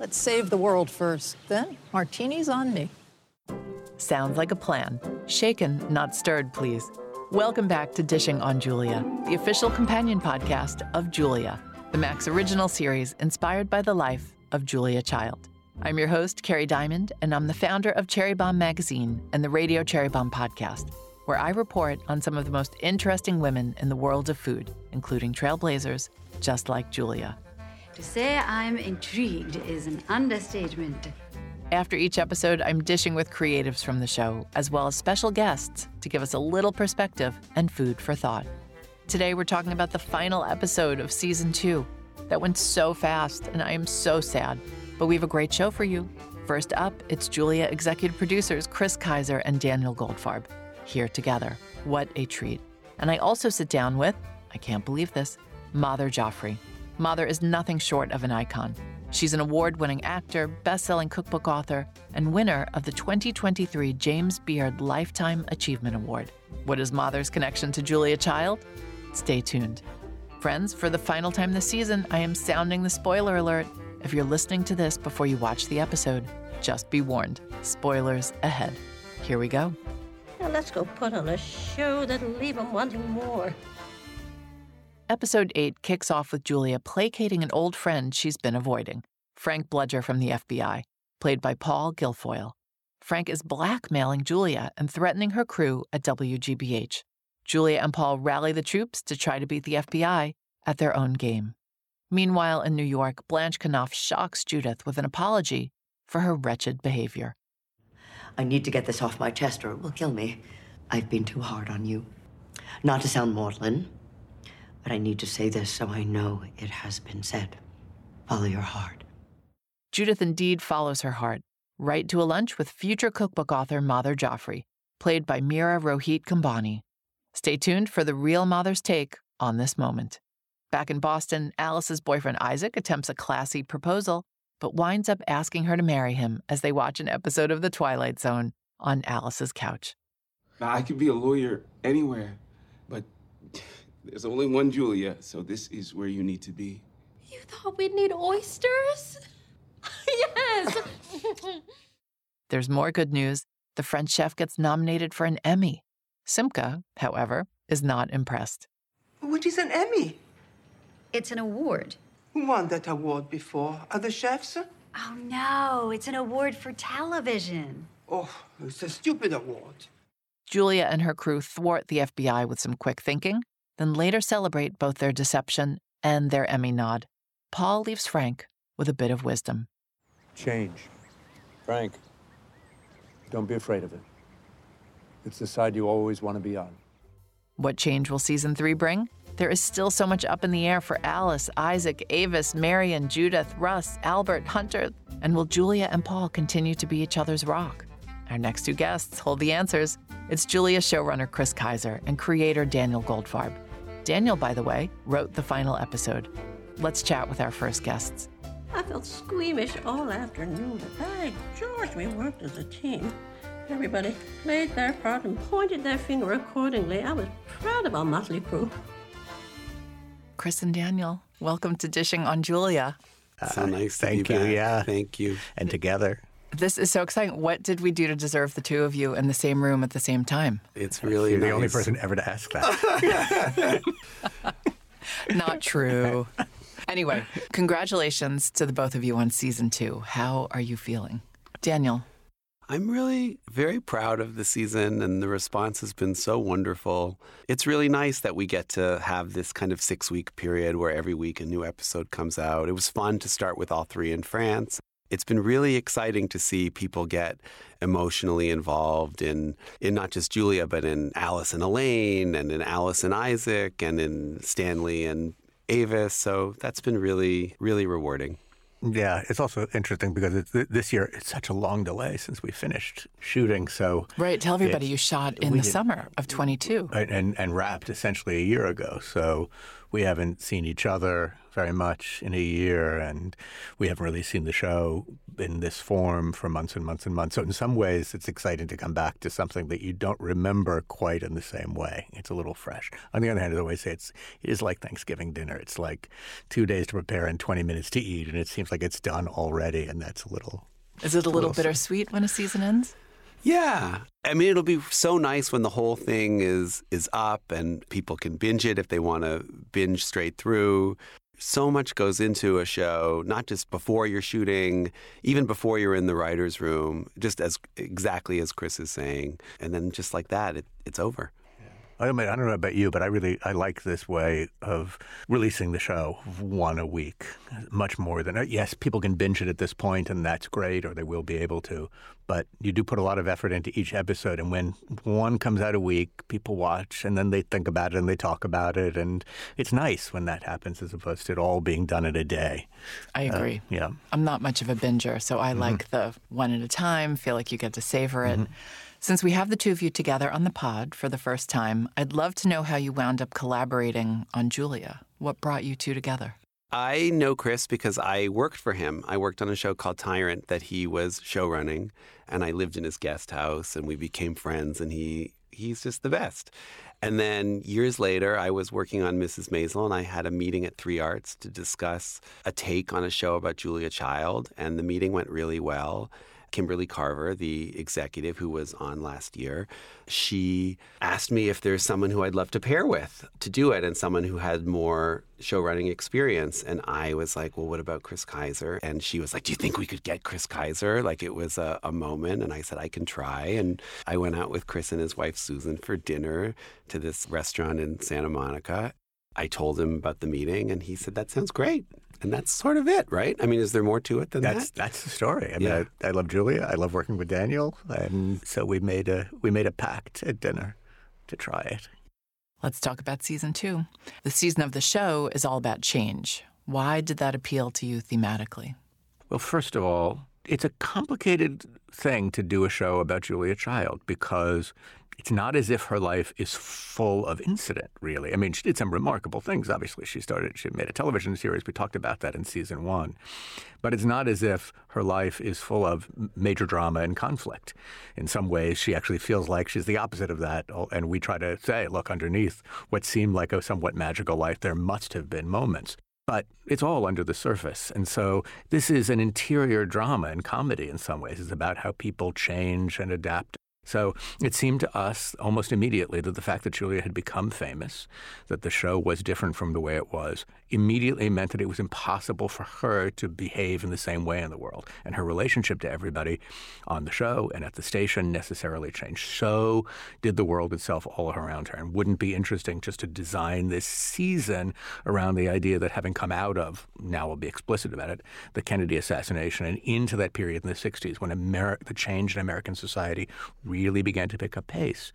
Let's save the world first, then martinis on me. Sounds like a plan. Shaken, not stirred, please. Welcome back to Dishing on Julia, the official companion podcast of Julia, the Max original series inspired by the life of Julia Child. I'm your host, Kerry Diamond, and I'm the founder of Cherry Bomb Magazine and the Radio Cherry Bomb podcast, where I report on some of the most interesting women in the world of food, including trailblazers just like Julia. To say I'm intrigued is an understatement. After each episode, I'm dishing with creatives from the show, as well as special guests to give us a little perspective and food for thought. Today, we're talking about the final episode of season two. That went so fast, and I am so sad. But we have a great show for you. First up, it's Julia executive producers Chris Keyser and Daniel Goldfarb here together. What a treat. And I also sit down with, I can't believe this, Madhur Jaffrey. Madhur is nothing short of an icon. She's an award winning actor, best selling cookbook author, and winner of the 2023 James Beard Lifetime Achievement Award. What is Madhur's connection to Julia Child? Stay tuned. Friends, for the final time this season, I am sounding the spoiler alert. If you're listening to this before you watch the episode, just be warned spoilers ahead. Here we go. Now let's go put on a show that'll leave them wanting more. Episode 8 kicks off with Julia placating an old friend she's been avoiding, Frank Bludger from the FBI, played by Paul Guilfoyle. Frank is blackmailing Julia and threatening her crew at WGBH. Julia and Paul rally the troops to try to beat the FBI at their own game. Meanwhile, in New York, Blanche Knopf shocks Judith with an apology for her wretched behavior. I need to get this off my chest or it will kill me. I've been too hard on you. Not to sound maudlin, but I need to say this so I know it has been said. Follow your heart. Judith indeed follows her heart, right to a lunch with future cookbook author Madhur Jaffrey, played by Meera Rohit Kumbhani. Stay tuned for the real Madhur's take on this moment. Back in Boston, Alice's boyfriend Isaac attempts a classy proposal, but winds up asking her to marry him as they watch an episode of The Twilight Zone on Alice's couch. Now, I could be a lawyer anywhere, but there's only one Julia, so this is where you need to be. You thought we'd need oysters? yes! There's more good news. The French chef gets nominated for an Emmy. Simca, however, is not impressed. What is an Emmy? It's an award. Who won that award before? Other chefs? Oh no, it's an award for television. Oh, it's a stupid award. Julia and her crew thwart the FBI with some quick thinking, then later celebrate both their deception and their Emmy nod. Paul leaves Frank with a bit of wisdom. Change. Frank, don't be afraid of it. It's the side you always want to be on. What change will season three bring? There is still so much up in the air for Alice, Isaac, Avis, Marion, Judith, Russ, Albert, Hunter, and will Julia and Paul continue to be each other's rock? Our next two guests hold the answers. It's Julia showrunner Chris Keyser and creator Daniel Goldfarb. Daniel, by the way, wrote the final episode. Let's chat with our first guests. I felt squeamish all afternoon, but by George, we worked as a team. Everybody played their part and pointed their finger accordingly. I was proud of our motley crew. Chris and Daniel, welcome to Dishing on Julia. Uh, so nice to Thank be you. back. Yeah. Thank you. And together. This is so exciting. What did we do to deserve the two of you in the same room at the same time? It's really You're the only person ever to ask that. Not true. anyway, congratulations to the both of you on season two. How are you feeling? Daniel, I'm really very proud of the season, and the response has been so wonderful. It's really nice that we get to have this kind of six week period where every week a new episode comes out. It was fun to start with all three in France. It's been really exciting to see people get emotionally involved in, in not just Julia, but in Alice and Elaine, and in Alice and Isaac, and in Stanley and Avis. So that's been really, really rewarding. yeah, it's also interesting because it's, this year it's such a long delay since we finished shooting. So right, tell everybody It's- you shot in the did- summer of 22. and, and and wrapped essentially a year ago. So we haven't seen each other very much in a year, and we haven't really seen the show in this form for months and months and months. So, in some ways, it's exciting to come back to something that you don't remember quite in the same way. It's a little fresh. On the other hand, I always say it's it is like Thanksgiving dinner. It's like two days to prepare and 20 minutes to eat, and it seems like it's done already, and that's a little. Is it a little bittersweet when a season ends? Yeah. I mean, it'll be so nice when the whole thing is is up and people can binge it if they want to binge straight through. So much goes into a show, not just before you're shooting, even before you're in the writer's room, just as exactly as Chris is saying. And then just like that, it, it's over. I mean, I don't know about you, but I really I like this way of releasing the show one a week, much more than yes, people can binge it at this point, and that's great, or they will be able to. But you do put a lot of effort into each episode, and when one comes out a week, people watch, and then they think about it and they talk about it, and it's nice when that happens, as opposed to it all being done in a day. I agree. Uh, yeah, I'm not much of a binger, so I Mhm. like the one at a time. Feel like you get to savor it. Mhm. Since we have the two of you together on the pod for the first time, I'd love to know how you wound up collaborating on Julia. What brought you two together? I know Chris because I worked for him. I worked on a show called Tyrant that he was showrunning, and I lived in his guest house, and we became friends. And he he's just the best. And then years later, I was working on Mrs. Maisel, and I had a meeting at Three Arts to discuss a take on a show about Julia Child, and the meeting went really well. Kimberly Carver, the executive who was on last year, she asked me if there's someone who I'd love to pair with to do it and someone who had more show running experience. And I was like, well, what about Chris Keyser? And she was like, do you think we could get Chris Keyser? Like it was a, a moment. And I said, I can try. And I went out with Chris and his wife, Susan, for dinner to this restaurant in Santa Monica. I told him about the meeting and he said, that sounds great. And that's sort of it, right? I mean, is there more to it than that's that? that's the story. I mean, Yeah. I, I love Julia. I love working with Daniel, and so we made a we made a pact at dinner to try it. Let's talk about season two. The season of the show is all about change. Why did that appeal to you thematically? Well, first of all, it's a complicated thing to do a show about Julia Child because it's not as if her life is full of incident, really. I mean, she did some remarkable things, obviously. She started, she made a television series. We talked about that in season one. But it's not as if her life is full of major drama and conflict. In some ways, she actually feels like she's the opposite of that. And we try to say, look, underneath what seemed like a somewhat magical life, there must have been moments but it's all under the surface. And so this is an interior drama and comedy in some ways. It's about how people change and adapt. So it seemed to us almost immediately that the fact that Julia had become famous, that the show was different from the way it was, immediately meant that it was impossible for her to behave in the same way in the world. And her relationship to everybody on the show and at the station necessarily changed. So did the world itself all around her. And wouldn't it be interesting just to design this season around the idea that having come out of, now we'll be explicit about it, the Kennedy assassination and into that period in the 60s when Ameri- the change in American society really began to pick up pace.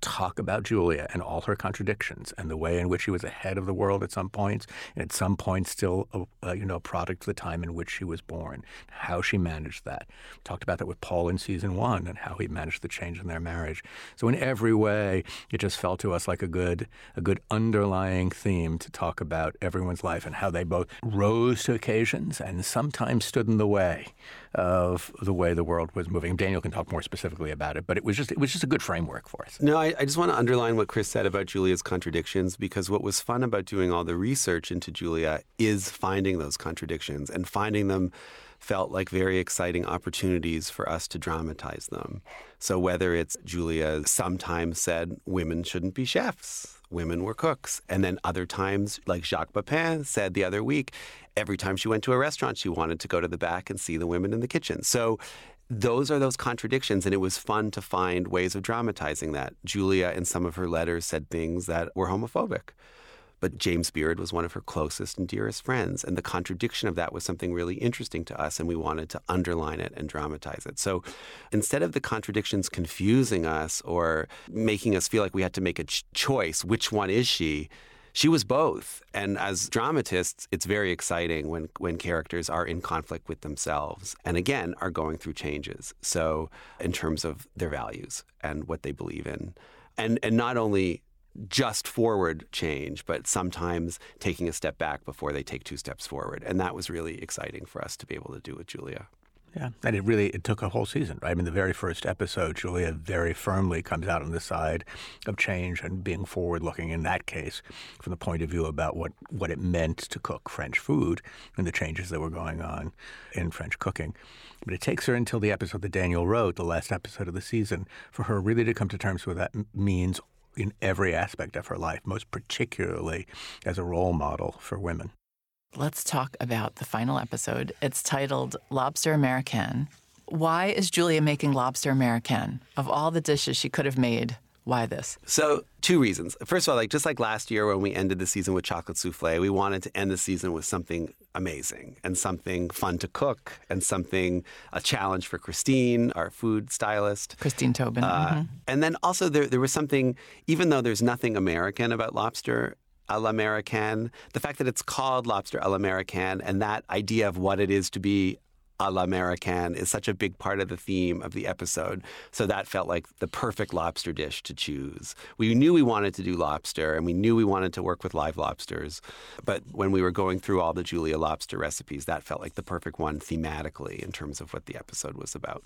Talk about Julia and all her contradictions and the way in which she was ahead of the world at some points and at some points still a, a, you know product of the time in which she was born. How she managed that. Talked about that with Paul in season one and how he managed the change in their marriage. So in every way, it just felt to us like a good a good underlying theme to talk about everyone's life and how they both rose to occasions and sometimes stood in the way of the way the world was moving. Daniel can talk more specifically about it, but it was just it was just a good framework for us. No, I, I just want to underline what Chris said about Julia's contradictions because what was fun about doing all the research into Julia is finding those contradictions and finding them felt like very exciting opportunities for us to dramatize them. So whether it's Julia sometimes said women shouldn't be chefs, women were cooks, and then other times, like Jacques Pepin said the other week, every time she went to a restaurant, she wanted to go to the back and see the women in the kitchen. So those are those contradictions, and it was fun to find ways of dramatizing that. Julia, in some of her letters, said things that were homophobic. But James Beard was one of her closest and dearest friends. And the contradiction of that was something really interesting to us, and we wanted to underline it and dramatize it. So instead of the contradictions confusing us or making us feel like we had to make a ch- choice, which one is she? She was both. And as dramatists, it's very exciting when, when characters are in conflict with themselves and again are going through changes. So, in terms of their values and what they believe in. And, and not only just forward change, but sometimes taking a step back before they take two steps forward. And that was really exciting for us to be able to do with Julia. Yeah, and it really it took a whole season. Right? I mean, the very first episode, Julia very firmly comes out on the side of change and being forward-looking. In that case, from the point of view about what what it meant to cook French food and the changes that were going on in French cooking. But it takes her until the episode that Daniel wrote, the last episode of the season, for her really to come to terms with that means in every aspect of her life, most particularly as a role model for women. Let's talk about the final episode. It's titled Lobster Américaine. Why is Julia making lobster Américaine? Of all the dishes she could have made, why this? So, two reasons. First of all, like just like last year when we ended the season with chocolate souffle, we wanted to end the season with something amazing and something fun to cook and something a challenge for Christine, our food stylist, Christine Tobin. Uh, mm-hmm. And then also there there was something, even though there's nothing American about lobster, a l'americaine, the fact that it's called lobster a l'americaine and that idea of what it is to be a l'americaine is such a big part of the theme of the episode. So that felt like the perfect lobster dish to choose. We knew we wanted to do lobster and we knew we wanted to work with live lobsters. But when we were going through all the Julia lobster recipes, that felt like the perfect one thematically in terms of what the episode was about.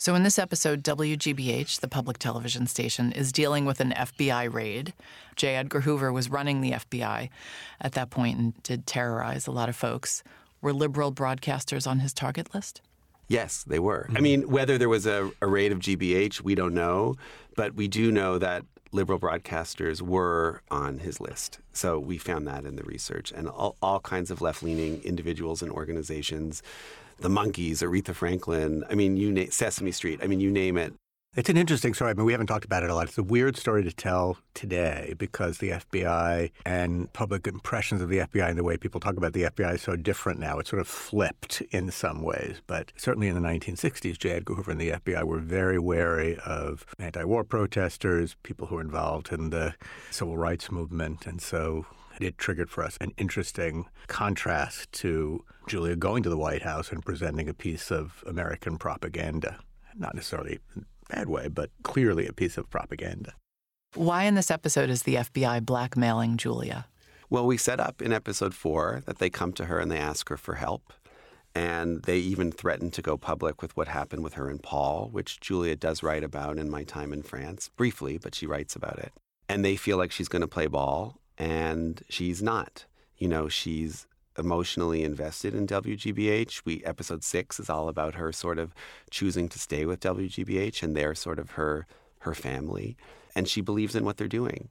So, in this episode, WGBH, the public television station, is dealing with an FBI raid. J. Edgar Hoover was running the FBI at that point and did terrorize a lot of folks. Were liberal broadcasters on his target list? Yes, they were. Mm-hmm. I mean, whether there was a, a raid of GBH, we don't know, but we do know that liberal broadcasters were on his list. So we found that in the research, and all, all kinds of left leaning individuals and organizations the Monkees, Aretha Franklin. I mean, you name Sesame Street. I mean, you name it. It's an interesting story. I mean, we haven't talked about it a lot. It's a weird story to tell today because the FBI and public impressions of the FBI and the way people talk about the FBI is so different now. It's sort of flipped in some ways. But certainly in the 1960s, J. Edgar Hoover and the FBI were very wary of anti war protesters, people who were involved in the civil rights movement. And so it triggered for us an interesting contrast to Julia going to the White House and presenting a piece of American propaganda. Not necessarily bad way, but clearly a piece of propaganda. Why in this episode is the FBI blackmailing Julia? Well, we set up in episode four that they come to her and they ask her for help. And they even threaten to go public with what happened with her and Paul, which Julia does write about in My Time in France, briefly, but she writes about it. And they feel like she's going to play ball and she's not. You know, she's emotionally invested in WGBH. We episode six is all about her sort of choosing to stay with WGBH, and they're sort of her her family, and she believes in what they're doing.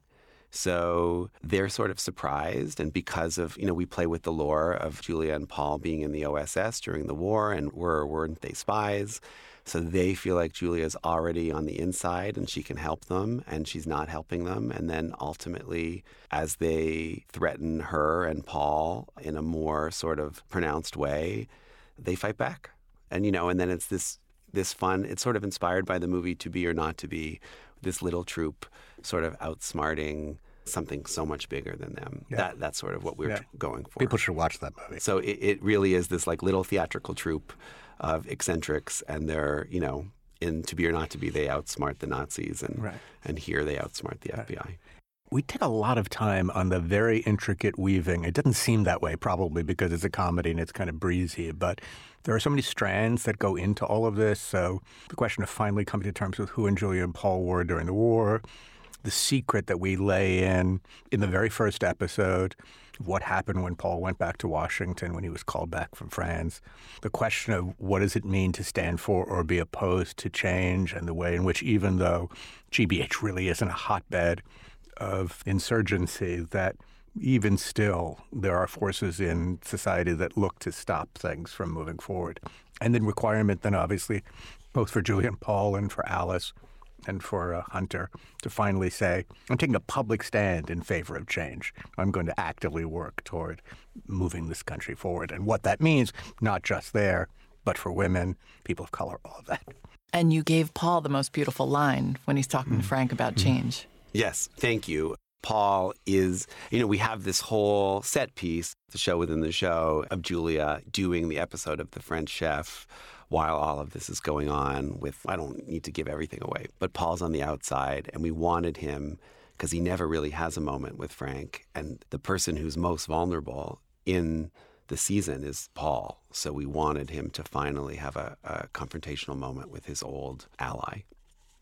So they're sort of surprised, and because of you know we play with the lore of Julia and Paul being in the OSS during the war, and were weren't they spies? So they feel like Julia's already on the inside and she can help them, and she's not helping them. And then ultimately, as they threaten her and Paul in a more sort of pronounced way, they fight back. And you know, and then it's this this fun. It's sort of inspired by the movie To Be or Not to Be. This little troop sort of outsmarting something so much bigger than them. Yeah. That that's sort of what we're yeah. going for. People should watch that movie. So it, it really is this like little theatrical troupe of eccentrics, and they're you know in to be or not to be, they outsmart the Nazis, and right. and here they outsmart the right. FBI. We take a lot of time on the very intricate weaving. It doesn't seem that way, probably because it's a comedy and it's kind of breezy, but there are so many strands that go into all of this. So the question of finally coming to terms with who and Julia and Paul were during the war, the secret that we lay in in the very first episode, what happened when Paul went back to Washington when he was called back from France, the question of what does it mean to stand for or be opposed to change, and the way in which, even though GBH really isn't a hotbed of insurgency, that even still there are forces in society that look to stop things from moving forward. And then requirement, then obviously, both for Julian Paul and for Alice and for uh, Hunter to finally say, I'm taking a public stand in favor of change. I'm going to actively work toward moving this country forward. And what that means, not just there, but for women, people of color, all of that. And you gave Paul the most beautiful line when he's talking mm-hmm. to Frank about mm-hmm. change. Yes, thank you. Paul is, you know, we have this whole set piece, the show within the show, of Julia doing the episode of The French Chef while all of this is going on with I don't need to give everything away, but Paul's on the outside and we wanted him because he never really has a moment with Frank. And the person who's most vulnerable in the season is Paul. So we wanted him to finally have a, a confrontational moment with his old ally.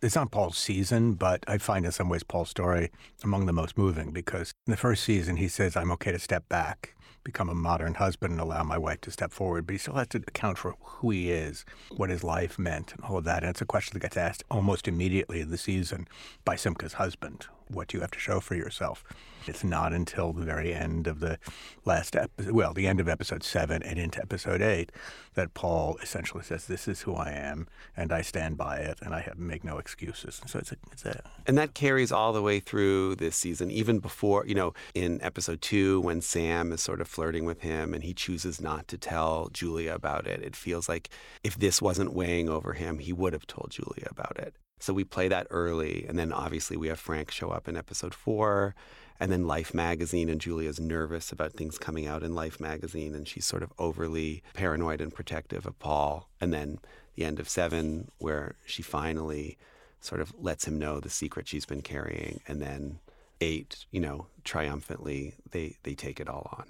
It's not Paul's season, but I find in some ways Paul's story among the most moving because in the first season he says, I'm okay to step back, become a modern husband, and allow my wife to step forward. But he still has to account for who he is, what his life meant, and all of that. And it's a question that gets asked almost immediately in the season by Simca's husband. What you have to show for yourself? It's not until the very end of the last episode, well, the end of episode seven and into episode eight, that Paul essentially says, "This is who I am, and I stand by it, and I have make no excuses." So it's a, it's a And that carries all the way through this season, even before, you know, in episode two, when Sam is sort of flirting with him and he chooses not to tell Julia about it. It feels like if this wasn't weighing over him, he would have told Julia about it. So we play that early. And then obviously we have Frank show up in episode four. And then Life magazine, and Julia's nervous about things coming out in Life magazine, and she's sort of overly paranoid and protective of Paul. And then the end of seven, where she finally sort of lets him know the secret she's been carrying. And then eight, you know, triumphantly, they, they take it all on.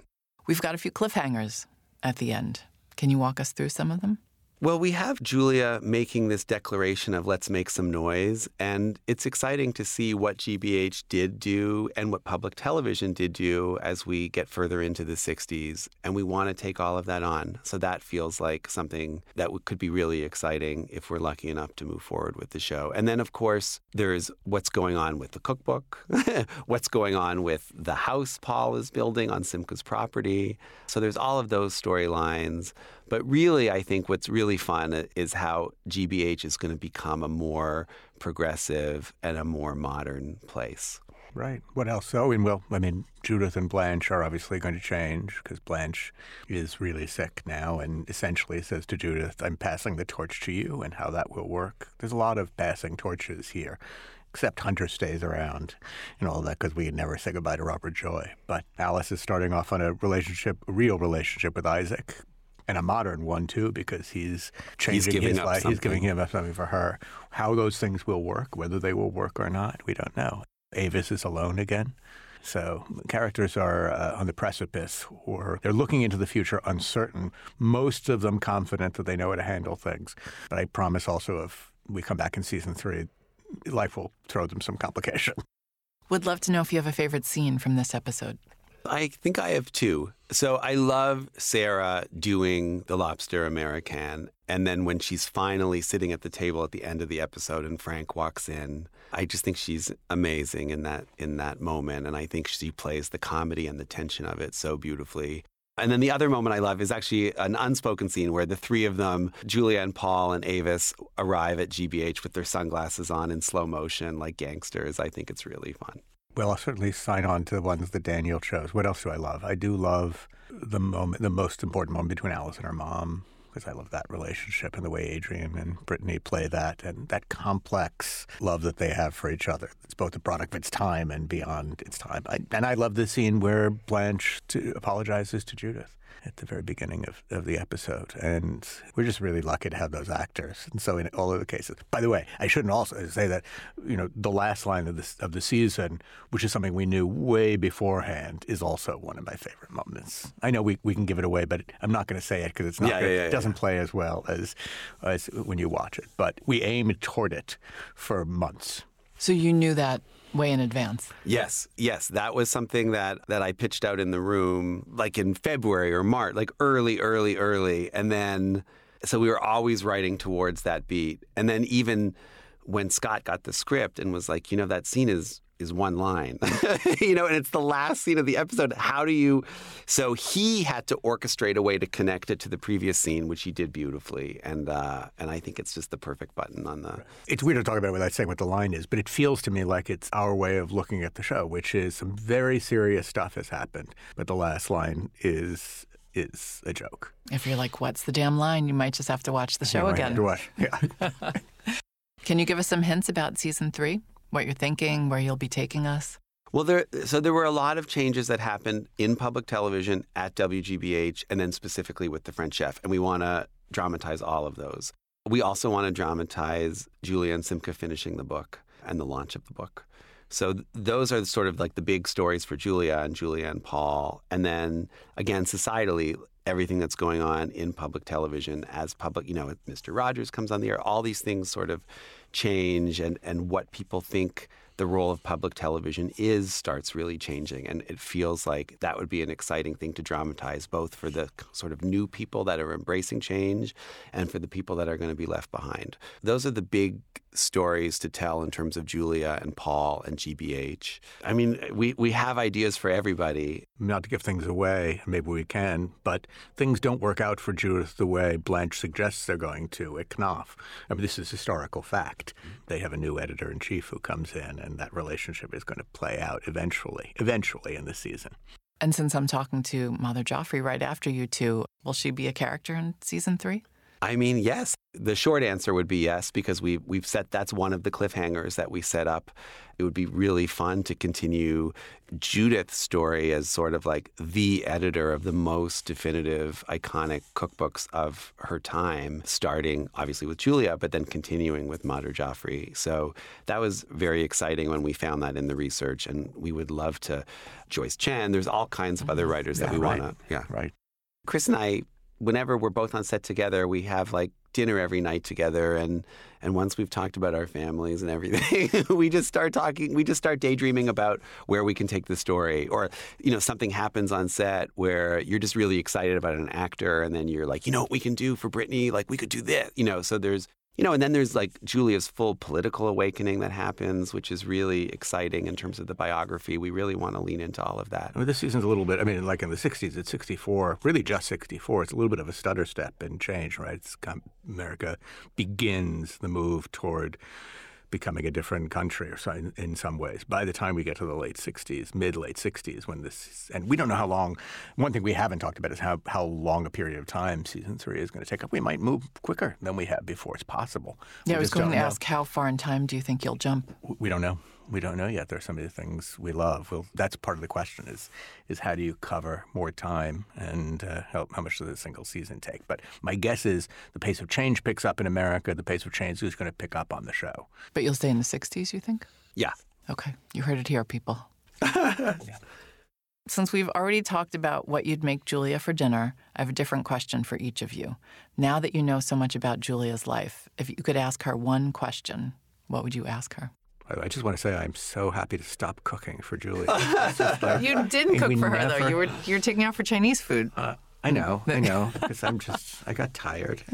We've got a few cliffhangers at the end. Can you walk us through some of them? Well, we have Julia making this declaration of let's make some noise. And it's exciting to see what GBH did do and what public television did do as we get further into the 60s. And we want to take all of that on. So that feels like something that could be really exciting if we're lucky enough to move forward with the show. And then, of course, there's what's going on with the cookbook, what's going on with the house Paul is building on Simca's property. So there's all of those storylines. But really, I think what's really fun uh, is how GBH is going to become a more progressive and a more modern place. Right. What else? So, and well, I mean, Judith and Blanche are obviously going to change because Blanche is really sick now and essentially says to Judith, I'm passing the torch to you and how that will work. There's a lot of passing torches here except Hunter stays around and all that because we never say goodbye to Robert Joy. But Alice is starting off on a relationship, a real relationship with Isaac, and a modern one too, because he's changing he's his life. Something. He's giving him up something for her. How those things will work, whether they will work or not, we don't know. Avis is alone again. So characters are uh, on the precipice, or they're looking into the future uncertain. Most of them confident that they know how to handle things. But I promise also, if we come back in season three, life will throw them some complication. Would love to know if you have a favorite scene from this episode. I think I have two. So I love Sarah doing the lobster Américaine. And then when she's finally sitting at the table at the end of the episode and Frank walks in, I just think she's amazing in that in that moment. And I think she plays the comedy and the tension of it so beautifully. And then the other moment I love is actually an unspoken scene where the three of them, Julia and Paul and Avis, arrive at GBH with their sunglasses on in slow motion like gangsters. I think it's really fun. Well, I'll certainly sign on to the ones that Daniel chose. What else do I love? I do love the moment, the most important moment between Alice and her mom, because I love that relationship and the way Adrian and Brittany play that, and that complex love that they have for each other. It's both a product of its time and beyond its time. I, and I love the scene where Blanche to, apologizes to Judith at the very beginning of, of the episode. And we're just really lucky to have those actors. And so in all of the cases, by the way, I shouldn't also say that, you know, the last line of the, of the season, which is something we knew way beforehand, is also one of my favorite moments. I know we, we can give it away, but I'm not going to say it because it's not Yeah, good. yeah, yeah, it doesn't yeah. play as well as, as when you watch it. But we aimed toward it for months. So you knew that way in advance. Yes, yes, that was something that that I pitched out in the room like in February or March, like early, early, early, and then so we were always writing towards that beat. And then even when Scott got the script and was like, you know, that scene is is one line, you know, and it's the last scene of the episode. How do you? So he had to orchestrate a way to connect it to the previous scene, which he did beautifully, and uh, and I think it's just the perfect button on the. It's weird to talk about it without saying what the line is, but it feels to me like it's our way of looking at the show, which is some very serious stuff has happened, but the last line is is a joke. If you're like, what's the damn line? You might just have to watch the show Yeah, again. right. Do I? Yeah. Can you give us some hints about season three? What you're thinking, where you'll be taking us? Well, there so there were a lot of changes that happened in public television at WGBH, and then specifically with the French Chef, and we want to dramatize all of those. We also want to dramatize Julia and Simca finishing the book and the launch of the book. So those are sort of like the big stories for Julia and Julia and Paul. And then again, societally, everything that's going on in public television as public, you know, Mr. Rogers comes on the air, all these things sort of change and, and what people think the role of public television is starts really changing. And it feels like that would be an exciting thing to dramatize, both for the sort of new people that are embracing change and for the people that are going to be left behind. Those are the big stories to tell in terms of Julia and Paul and GBH. I mean, we, we have ideas for everybody. Not to give things away, maybe we can, but things don't work out for Judith the way Blanche suggests they're going to at Knopf. I mean, this is historical fact. They have a new editor in chief who comes in, and that relationship is going to play out eventually, eventually in the season. And since I'm talking to Madhur Jaffrey right after you two, will she be a character in season three? I mean, yes. The short answer would be yes, because we we've set that's one of the cliffhangers that we set up. It would be really fun to continue Judith's story as sort of like the editor of the most definitive, iconic cookbooks of her time, starting obviously with Julia, but then continuing with Madhur Jaffrey. So that was very exciting when we found that in the research, and we would love to. Joyce Chen, there's all kinds of other mm-hmm. writers that Yeah, we right. want to. Yeah. Right. Chris and I, whenever we're both on set together, we have like dinner every night together, and and once we've talked about our families and everything, we just start talking. We just start daydreaming about where we can take the story, or you know, something happens on set where you're just really excited about an actor, and then you're like, you know, what we can do for Brittany, like we could do this, you know. So there's you know, and then there's like Julia's full political awakening that happens, which is really exciting in terms of the biography. We really want to lean into all of that. Mean, this season's a little bit, I mean, like in the 60s, it's 64, really just 64. It's a little bit of a stutter step in change, right? It's America begins the move toward becoming a different country or so in, in some ways. By the time we get to the late 60s, mid late 60s, when this, and we don't know how long, one thing we haven't talked about is how, how long a period of time season three is going to take up. We might move quicker than we have before. It's possible. We Yeah, I was going to know. ask how far in time do you think you'll jump? We don't know. We don't know yet. There's so many things we love. Well, that's part of the question: is is how do you cover more time and uh, how, how much does a single season take? But my guess is the pace of change picks up in America. The pace of change is going to pick up on the show. But you'll stay in the 60s, you think? Yeah. Okay, you heard it here, people. Since we've already talked about what you'd make Julia for dinner, I have a different question for each of you. Now that you know so much about Julia's life, if you could ask her one question, what would you ask her? I I just want to say I'm so happy to stop cooking for Julie. Like- You didn't cook we for her though. You were you were taking out for Chinese food. Uh, I know, I know, because I'm just I got tired.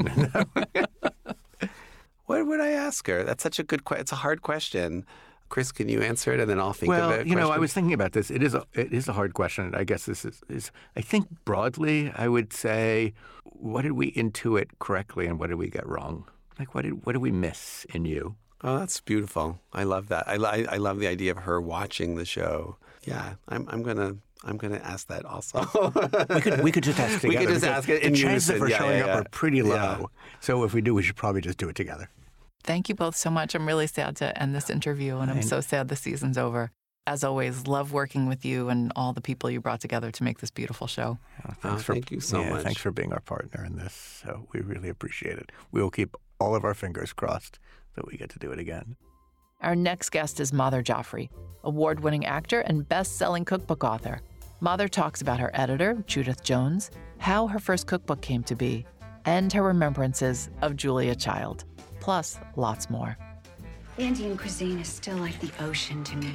What would I ask her? That's such a good question. It's a hard question. Chris, can you answer it, and then I'll think well, of it. Well, you know, I was thinking about this. It is a it is a hard question. I guess this is, is I think broadly, I would say, what did we intuit correctly, and what did we get wrong? Like, what did what did we miss in you? Oh, that's beautiful. I love that. I, I, I love the idea of her watching the show. Yeah, I'm, I'm gonna I'm gonna ask that also. We could we could just ask We could just ask it The chances of her Yeah, showing yeah, up are pretty low. Yeah. So if we do, we should probably just do it together. Thank you both so much. I'm really sad to end this interview, and I'm so sad the season's over. As always, love working with you and all the people you brought together to make this beautiful show. Oh, thank you so yeah, much. Thanks for being our partner in this. So we really appreciate it. We will keep all of our fingers crossed that we get to do it again. Our next guest is Madhur Jaffrey, award winning actor and best selling cookbook author. Mother talks about her editor, Judith Jones, how her first cookbook came to be, and her remembrances of Julia Child, plus lots more. Indian cuisine is still like the ocean to me.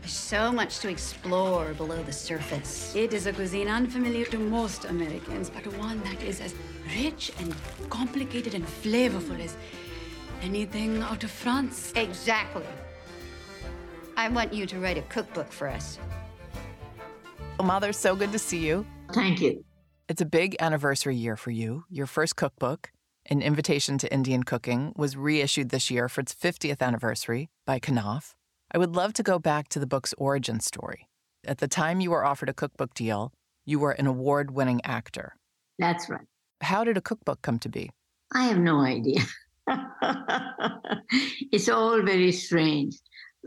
There's so much to explore below the surface. It is a cuisine unfamiliar to most Americans, but one that is as rich and complicated and flavorful as anything out of France. Exactly. I want you to write a cookbook for us. Oh Madhur, so good to see you. Thank you. It's a big anniversary year for you. Your first cookbook, An Invitation to Indian Cooking, was reissued this year for its 50th anniversary by Knopf. I would love to go back to the book's origin story. At the time you were offered a cookbook deal, you were an award winning actor. That's right. How did a cookbook come to be? I have no idea. it's all very strange.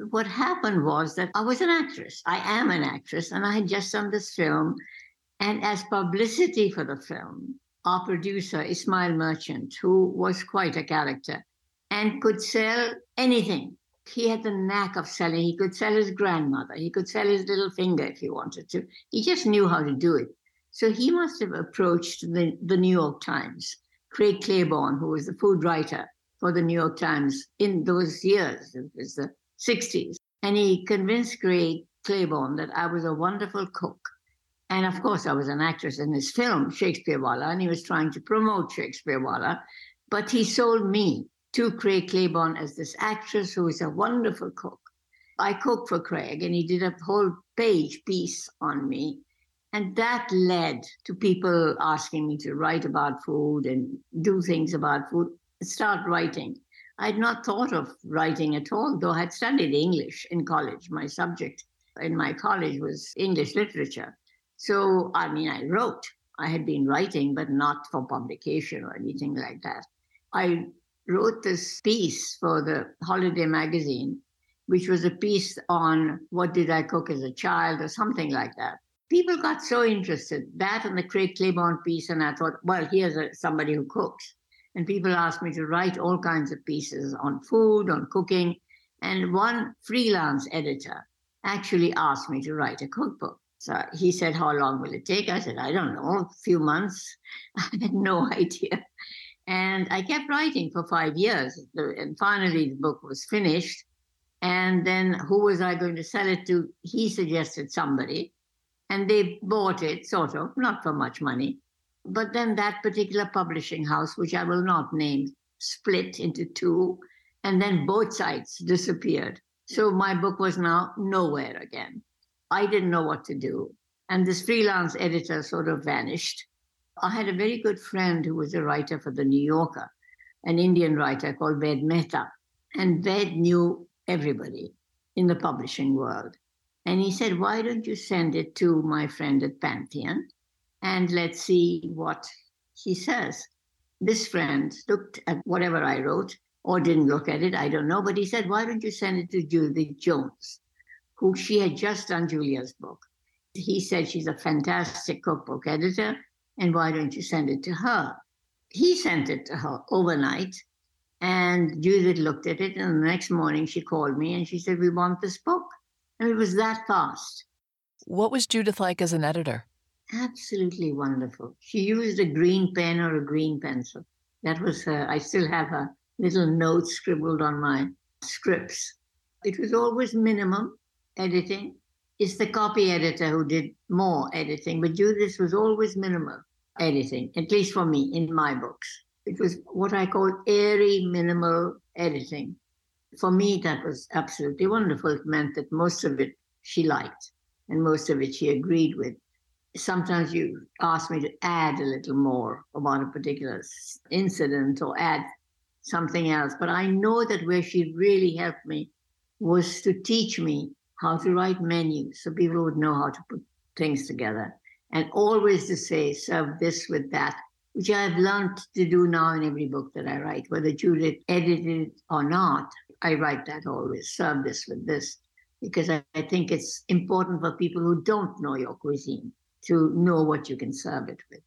What happened was that I was an actress. I am an actress, and I had just done this film. And as publicity for the film, our producer, Ismail Merchant, who was quite a character and could sell anything, he had the knack of selling. He could sell his grandmother. He could sell his little finger if he wanted to. He just knew how to do it. So he must have approached the, the New York Times. Craig Claiborne, who was the food writer for the New York Times in those years, it was the 60s. And he convinced Craig Claiborne that I was a wonderful cook. And of course, I was an actress in his film, Shakespeare Wallah, and he was trying to promote Shakespeare Wallah. But he sold me to Craig Claiborne as this actress who is a wonderful cook. I cooked for Craig, and he did a whole page piece on me. And that led to people asking me to write about food and do things about food, start writing. I'd not thought of writing at all, though I had studied English in college. My subject in my college was English literature. So, I mean, I wrote. I had been writing, but not for publication or anything like that. I wrote this piece for the Holiday magazine, which was a piece on what did I cook as a child or something like that. People got so interested, that and the Craig Claiborne piece, and I thought, well, here's a, somebody who cooks. And people asked me to write all kinds of pieces on food, on cooking. And one freelance editor actually asked me to write a cookbook. So he said, How long will it take? I said, I don't know, a few months. I had no idea. And I kept writing for five years. And finally, the book was finished. And then who was I going to sell it to? He suggested somebody. And they bought it, sort of, not for much money. But then that particular publishing house, which I will not name, split into two. And then both sides disappeared. So my book was now nowhere again. I didn't know what to do. And this freelance editor sort of vanished. I had a very good friend who was a writer for The New Yorker, an Indian writer called Ved Mehta. And Ved knew everybody in the publishing world. And he said, Why don't you send it to my friend at Pantheon and let's see what he says? This friend looked at whatever I wrote or didn't look at it, I don't know, but he said, Why don't you send it to Judith Jones, who she had just done Julia's book? He said she's a fantastic cookbook editor and why don't you send it to her? He sent it to her overnight, and Judith looked at it, and the next morning she called me and she said, We want this book. And it was that fast. What was Judith like as an editor? Absolutely wonderful. She used a green pen or a green pencil. That was her. I still have her little notes scribbled on my scripts. It was always minimum editing, it's the copy editor who did more editing, but Judith was always minimal editing, at least for me in my books. It was what I call airy, minimal editing. For me, that was absolutely wonderful. It meant that most of it she liked and most of it she agreed with. Sometimes you ask me to add a little more about a particular incident or add something else, but I know that where she really helped me was to teach me how to write menus so people would know how to put things together. And always to say, serve this with that, which I've learned to do now in every book that I write, whether Judith edited it or not. I write that always, serve this with this, because I, I think it's important for people who don't know your cuisine to know what you can serve it with.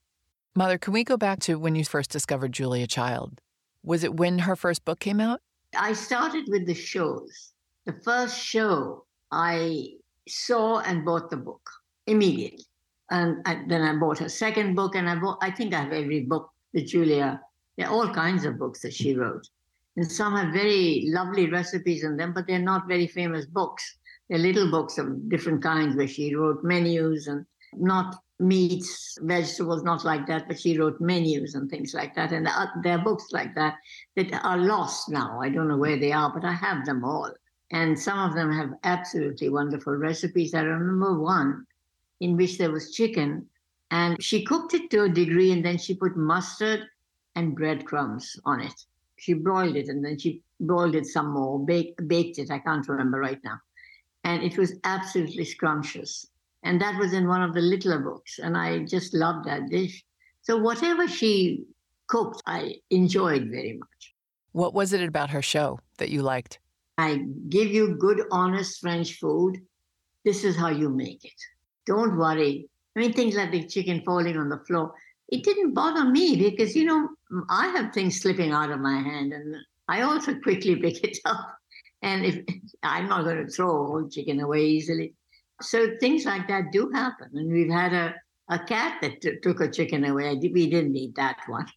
Madhur, can we go back to when you first discovered Julia Child? Was it when her first book came out? I started with the shows. The first show I saw and bought the book immediately. And I, then I bought her second book, and I bought, I think I have every book that Julia, there are all kinds of books that she wrote. And some have very lovely recipes in them, but they're not very famous books. They're little books of different kinds where she wrote menus and not meats, vegetables, not like that, but she wrote menus and things like that. And uh, there are books like that that are lost now. I don't know where they are, but I have them all. And some of them have absolutely wonderful recipes. I remember one in which there was chicken, and she cooked it to a degree, and then she put mustard and breadcrumbs on it. She broiled it, and then she boiled it some more, baked, baked it. I can't remember right now. And it was absolutely scrumptious. And that was in one of the littler books. And I just loved that dish. So whatever she cooked, I enjoyed very much. What was it about her show that you liked? I give you good, honest French food. This is how you make it. Don't worry. I mean, things like the chicken falling on the floor, it didn't bother me because, you know, I have things slipping out of my hand and I also quickly pick it up And if I'm not going to throw a whole chicken away easily. So things like that do happen. And we've had a, a cat that t- took a chicken away. We didn't eat that one.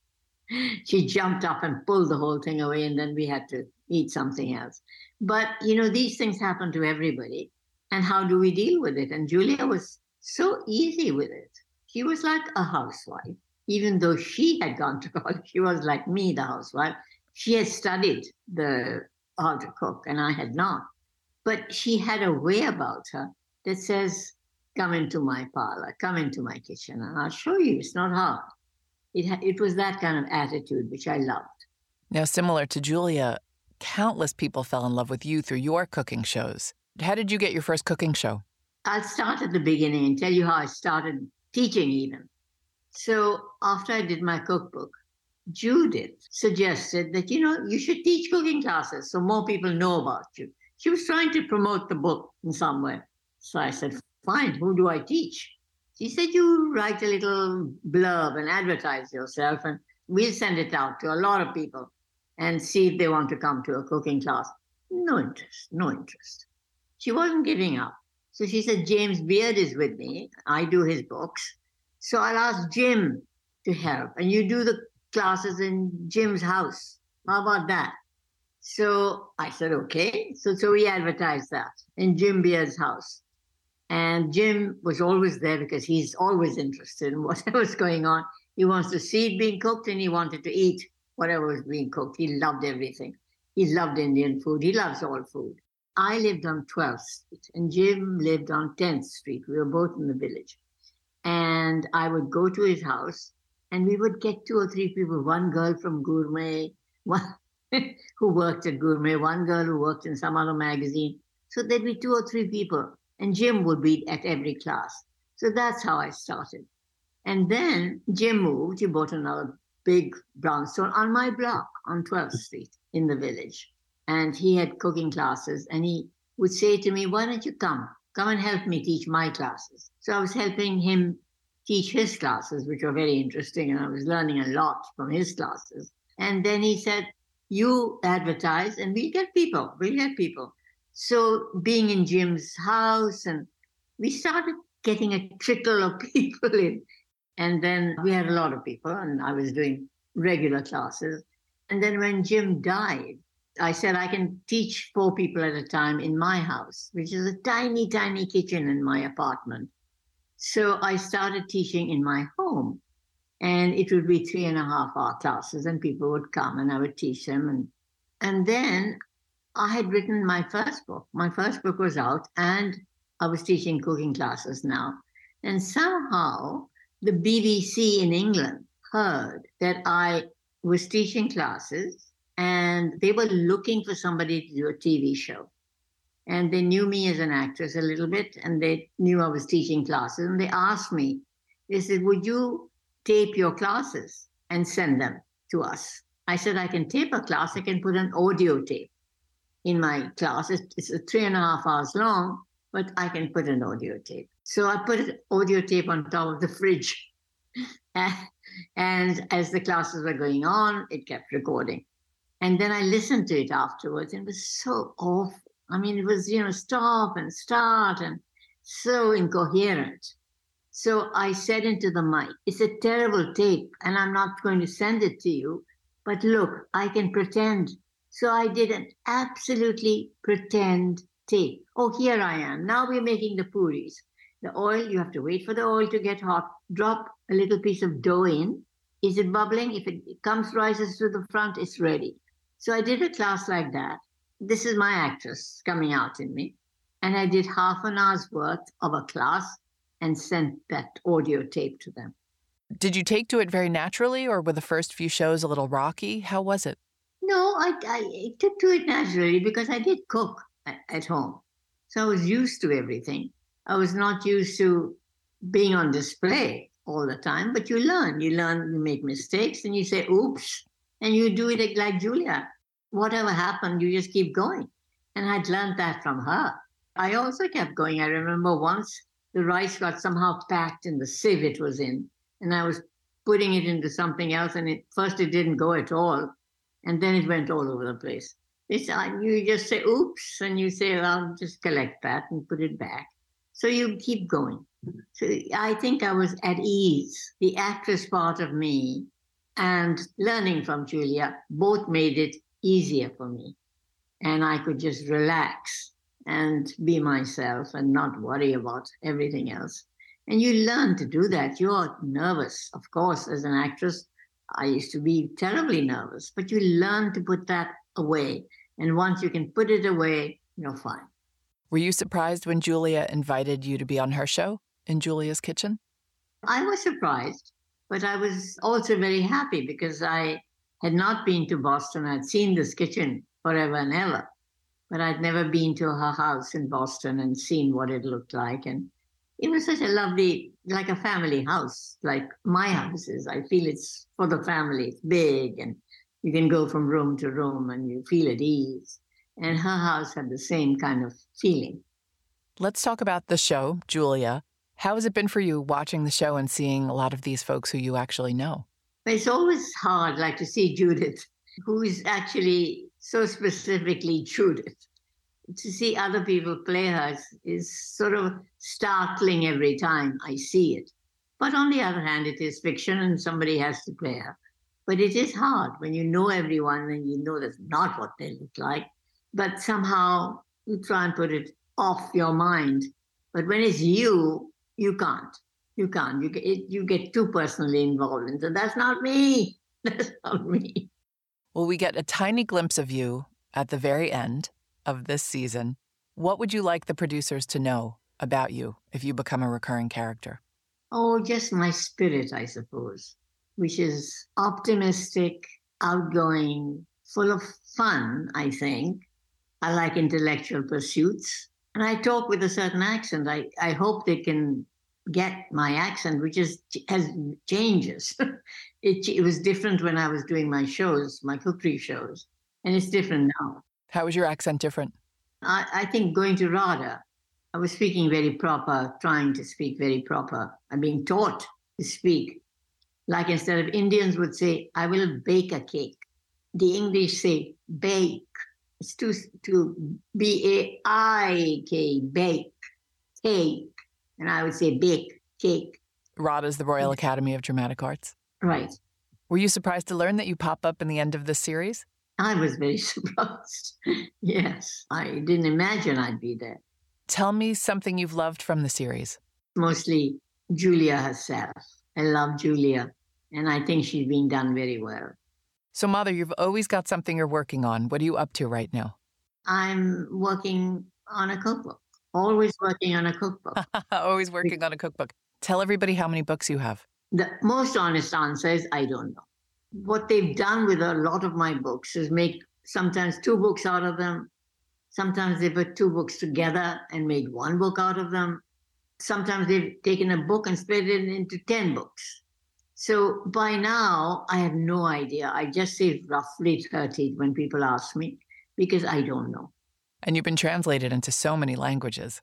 She jumped up and pulled the whole thing away, and then we had to eat something else. But, you know, these things happen to everybody. And how do we deal with it? And Julia was so easy with it. She was like a housewife, even though she had gone to college. She was like me, the housewife. She had studied the how to cook, and I had not. But she had a way about her that says, "Come into my parlor, come into my kitchen, and I'll show you. It's not hard." It it was that kind of attitude which I loved. Now, similar to Julia, countless people fell in love with you through your cooking shows. How did you get your first cooking show? I'll start at the beginning and tell you how I started teaching, even. So, after I did my cookbook, Judith suggested that, you know, you should teach cooking classes so more people know about you. She was trying to promote the book in some way. So I said, fine, who do I teach? She said, you write a little blurb and advertise yourself, and we'll send it out to a lot of people and see if they want to come to a cooking class. No interest, no interest. She wasn't giving up. So she said, James Beard is with me. I do his books. So I'll ask Jim to help. And you do the classes in Jim's house. How about that? So I said, okay. So, so we advertised that in Jim Beard's house. And Jim was always there because he's always interested in whatever's going on. He wants to see it being cooked and he wanted to eat whatever was being cooked. He loved everything. He loved Indian food. He loves all food. I lived on 12th Street and Jim lived on 10th Street. We were both in the village. And I would go to his house and we would get two or three people one girl from Gourmet, one who worked at Gourmet, one girl who worked in some other magazine. So there'd be two or three people, and Jim would be at every class. So that's how I started. And then Jim moved, he bought another big brownstone on my block on 12th Street in the village. And he had cooking classes, and he would say to me, Why don't you come? Come and help me teach my classes. So I was helping him teach his classes, which were very interesting, and I was learning a lot from his classes. And then he said, You advertise, and we'll get people, we'll get people. So being in Jim's house, and we started getting a trickle of people in. And then we had a lot of people, and I was doing regular classes. And then when Jim died, I said I can teach four people at a time in my house, which is a tiny, tiny kitchen in my apartment. So I started teaching in my home. And it would be three and a half hour classes, and people would come and I would teach them. And, and then I had written my first book. My first book was out, and I was teaching cooking classes now. And somehow the BBC in England heard that I was teaching classes and they were looking for somebody to do a TV show. And they knew me as an actress a little bit and they knew I was teaching classes. And they asked me, they said, Would you tape your classes and send them to us? I said, I can tape a class, I can put an audio tape in my class. It's, it's three and a half hours long, but I can put an audio tape. So I put an audio tape on top of the fridge. and as the classes were going on, it kept recording. And then I listened to it afterwards, and it was so awful. I mean, it was, you know, stop and start and so incoherent. So I said into the mic, It's a terrible tape, and I'm not going to send it to you. But look, I can pretend. So I did an absolutely pretend tape. Oh, here I am. Now we're making the puris. The oil, you have to wait for the oil to get hot. Drop a little piece of dough in. Is it bubbling? If it comes, rises to the front, it's ready. So I did a class like that. This is my actress coming out in me. And I did half an hour's worth of a class and sent that audio tape to them. Did you take to it very naturally, or were the first few shows a little rocky? How was it? No, I, I took to it naturally because I did cook at, home. So I was used to everything. I was not used to being on display all the time, but you learn. You learn, you make mistakes, and you say, oops, and you do it like Julia. Whatever happened, you just keep going. And I'd learned that from her. I also kept going. I remember once the rice got somehow packed in the sieve it was in, and I was putting it into something else, and at first it didn't go at all, and then it went all over the place. It's, uh, you just say, oops, and you say, I'll just collect that and put it back. So you keep going. So I think I was at ease. The actress part of me and learning from Julia both made it easier for me. And I could just relax and be myself and not worry about everything else. And you learn to do that. You're nervous, of course, as an actress. I used to be terribly nervous, but you learn to put that away. And once you can put it away, you're fine. Were you surprised when Julia invited you to be on her show, In Julia's Kitchen? I was surprised, but I was also very happy because I had not been to Boston. I'd seen this kitchen forever and ever, but I'd never been to her house in Boston and seen what it looked like. And it was such a lovely, like a family house, like my house is. I feel it's for the family. It's big and you can go from room to room and you feel at ease. And her house had the same kind of feeling. Let's talk about the show, Julia. How has it been for you watching the show and seeing a lot of these folks who you actually know? It's always hard, like to see Judith, who is actually so specifically Judith. To see other people play her is, sort of startling every time I see it. But on the other hand, it is fiction and somebody has to play her. But it is hard when you know everyone and you know that's not what they look like. But somehow you try and put it off your mind. But when it's you, you can't. You can't. You get, you get too personally involved. And so that's not me. That's not me. Well, we get a tiny glimpse of you at the very end of this season. What would you like the producers to know about you if you become a recurring character? Oh, just my spirit, I suppose, which is optimistic, outgoing, full of fun, I think. I like intellectual pursuits. And I talk with a certain accent. I, I hope they can get my accent, which is has changes. it, it was different when I was doing my shows, my cookery shows, and it's different now. How is your accent different? I, I think going to RADA, I was speaking very proper, trying to speak very proper. I'm being taught to speak. Like instead of Indians would say, I will bake a cake. The English say bake. It's to, to B A I K, bake, cake and I would say bake, cake. RADA is the Royal Academy of Dramatic Arts. Right. Were you surprised to learn that you pop up in the end of this series? I was very surprised. yes, I didn't imagine I'd be there. Tell me something you've loved from the series. Mostly Julia herself. I love Julia, and I think she's being done very well. So, Madhur, you've always got something you're working on. What are you up to right now? I'm working on a cookbook. Always working on a cookbook. Always working on a cookbook. Tell everybody how many books you have. The most honest answer is I don't know. What they've done with a lot of my books is make sometimes two books out of them. Sometimes they put two books together and made one book out of them. Sometimes they've taken a book and split it into 10 books. So by now, I have no idea. I just say roughly 30 when people ask me because I don't know. And you've been translated into so many languages.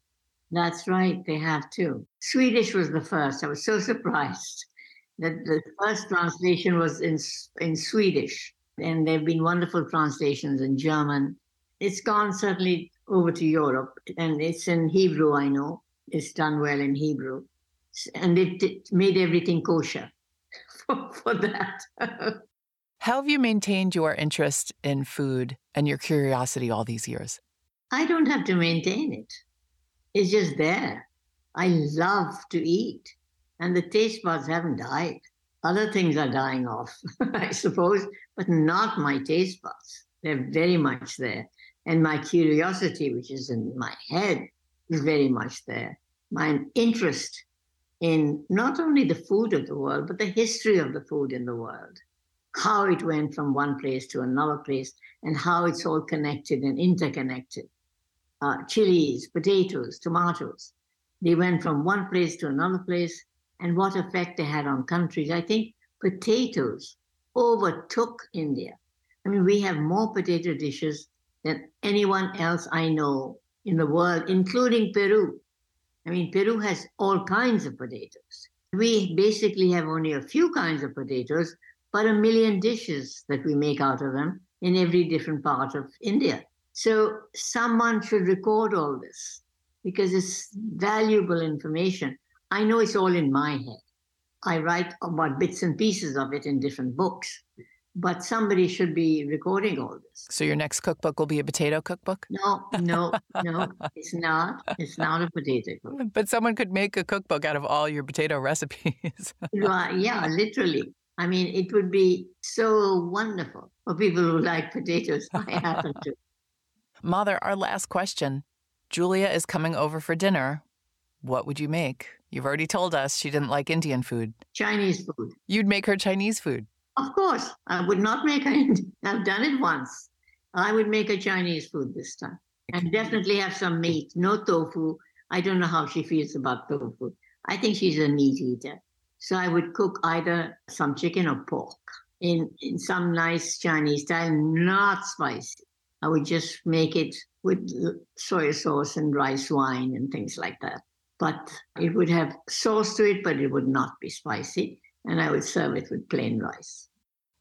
That's right, they have too. Swedish was the first. I was so surprised that the first translation was in, in Swedish. And there have been wonderful translations in German. It's gone certainly over to Europe, and it's in Hebrew, I know. It's done well in Hebrew. And it, it made everything kosher for, for that. How have you maintained your interest in food and your curiosity all these years? I don't have to maintain it. It's just there. I love to eat, and the taste buds haven't died. Other things are dying off, I suppose, but not my taste buds. They're very much there. And my curiosity, which is in my head, is very much there. My interest in not only the food of the world, but the history of the food in the world, how it went from one place to another place, and how it's all connected and interconnected uh, chilies, potatoes, tomatoes. They went from one place to another place, and what effect they had on countries. I think potatoes overtook India. I mean, we have more potato dishes than anyone else I know in the world, including Peru. I mean, Peru has all kinds of potatoes. We basically have only a few kinds of potatoes, but a million dishes that we make out of them in every different part of India. So someone should record all this because it's valuable information. I know it's all in my head. I write about bits and pieces of it in different books, but somebody should be recording all this. So your next cookbook will be a potato cookbook? No, no, no, it's not. It's not a potato cookbook. But someone could make a cookbook out of all your potato recipes. yeah, literally. I mean, it would be so wonderful for people who like potatoes. I happen to. Madhur, our last question. Julia is coming over for dinner. What would you make? You've already told us she didn't like Indian food. Chinese food. You'd make her Chinese food. Of course. I would not make her. I've done it once. I would make a Chinese food this time. And definitely have some meat, no tofu. I don't know how she feels about tofu. I think she's a meat eater. So I would cook either some chicken or pork in, in some nice Chinese style, not spicy. I would just make it with soy sauce and rice wine and things like that. But it would have sauce to it, but it would not be spicy. And I would serve it with plain rice.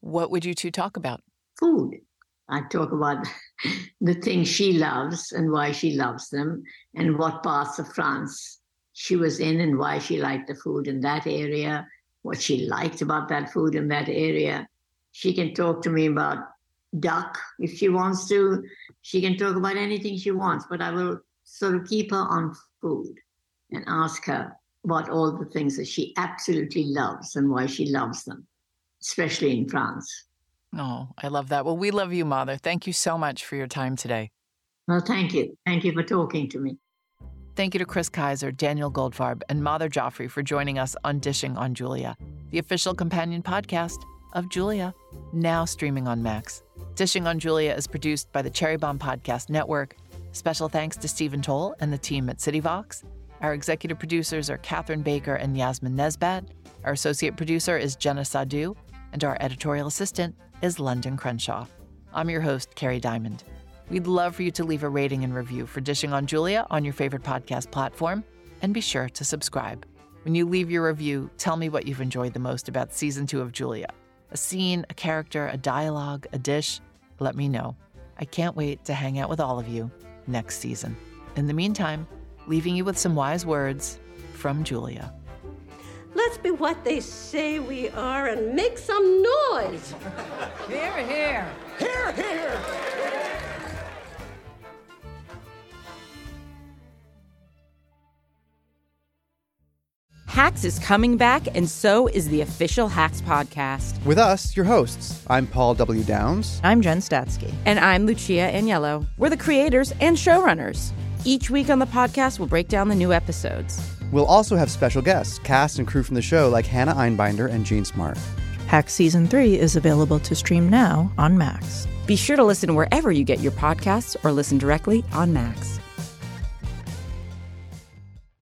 What would you two talk about? Food. I'd talk about the things she loves and why she loves them, and what parts of France she was in and why she liked the food in that area, what she liked about that food in that area. She can talk to me about duck if she wants to. She can talk about anything she wants, but I will sort of keep her on food and ask her about all the things that she absolutely loves and why she loves them, especially in France. Oh, I love that. Well, we love you, Madhur. Thank you so much for your time today. Well, thank you. Thank you for talking to me. Thank you to Chris Keyser, Daniel Goldfarb, and Madhur Jaffrey for joining us on Dishing on Julia, the official companion podcast of Julia, now streaming on Max. Dishing on Julia is produced by the Cherry Bombe Podcast Network. Special thanks to Stephen Toll and the team at CityVox. Our executive producers are Catherine Baker and Yasmin Nesbat. Our associate producer is Jenna Sadu, and our editorial assistant is London Crenshaw. I'm your host, Kerry Diamond. We'd love for you to leave a rating and review for Dishing on Julia on your favorite podcast platform, and be sure to subscribe. When you leave your review, tell me what you've enjoyed the most about season two of Julia a scene, a character, a dialogue, a dish. Let me know. I can't wait to hang out with all of you next season. In the meantime, leaving you with some wise words from Julia. Let's be what they say we are and make some noise. Here, here. Here, here. Hacks is coming back, and so is the official Hacks podcast. With us, your hosts. I'm Paul W. Downs. I'm Jen Statsky. And I'm Lucia Aniello. We're the creators and showrunners. Each week on the podcast, we'll break down the new episodes. We'll also have special guests, cast and crew from the show like Hannah Einbinder and Jean Smart. Hack Season 3 is available to stream now on Max. Be sure to listen wherever you get your podcasts or listen directly on Max.